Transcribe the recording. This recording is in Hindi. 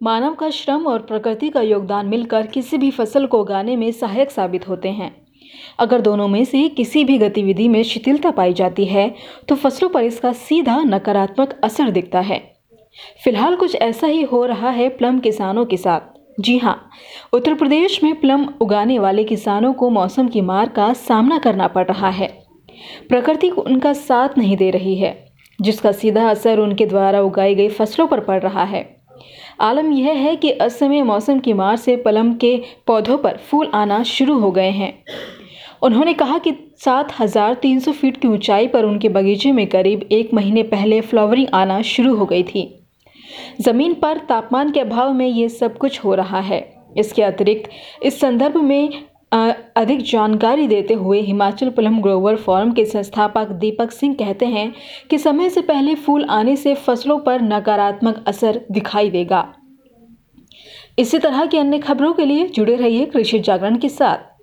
मानव का श्रम और प्रकृति का योगदान मिलकर किसी भी फ़सल को उगाने में सहायक साबित होते हैं। अगर दोनों में से किसी भी गतिविधि में शिथिलता पाई जाती है तो फ़सलों पर इसका सीधा नकारात्मक असर दिखता है। फ़िलहाल कुछ ऐसा ही हो रहा है प्लम किसानों के साथ। जी हाँ उत्तर प्रदेश में प्लम उगाने वाले किसानों को मौसम की मार का सामना करना पड़ रहा है। प्रकृति उनका साथ नहीं दे रही है, जिसका सीधा असर उनके द्वारा उगाई गई फ़सलों पर पड़ रहा है। आलम यह है कि असमय मौसम की मार से पलम के पौधों पर फूल आना शुरू हो गए हैं। उन्होंने कहा कि सात हज़ार तीन सौ फीट की ऊंचाई पर उनके बगीचे में करीब एक महीने पहले फ्लावरिंग आना शुरू हो गई थी। ज़मीन पर तापमान के अभाव में ये सब कुछ हो रहा है। इसके अतिरिक्त इस संदर्भ में अधिक जानकारी देते हुए हिमाचल प्लम ग्रोवर फॉर्म के संस्थापक दीपक सिंह कहते हैं कि समय से पहले फूल आने से फ़सलों पर नकारात्मक असर दिखाई देगा। इसी तरह की अन्य खबरों के लिए जुड़े रहिए कृषि जागरण के साथ।